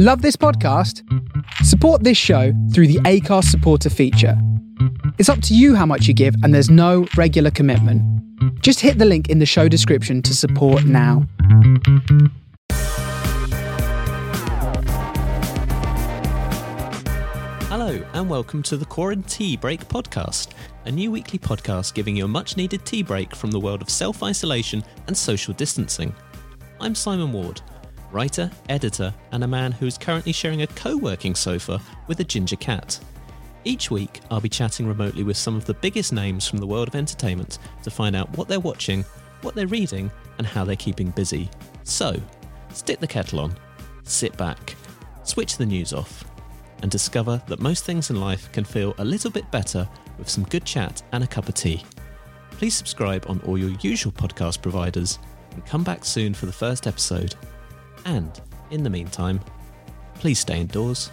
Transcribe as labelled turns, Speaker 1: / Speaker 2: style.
Speaker 1: Love this podcast? Support this show through the Acast supporter feature. It's up to you how much you give, and there's no regular commitment. Just hit the link in the show description to support now.
Speaker 2: Hello, and welcome to the QuaranTea Break podcast, a new weekly podcast giving you a much needed tea break from the world of self isolation and social distancing. I'm Simon Ward, writer, editor, and a man who is currently sharing a co working sofa with a ginger cat. Each week, I'll be chatting remotely with some of the biggest names from the world of entertainment to find out what they're watching, what they're reading, and how they're keeping busy. So, stick the kettle on, sit back, switch the news off, and discover that most things in life can feel a little bit better with some good chat and a cup of tea. Please subscribe on all your usual podcast providers and come back soon for the first episode. And, in the meantime, please stay indoors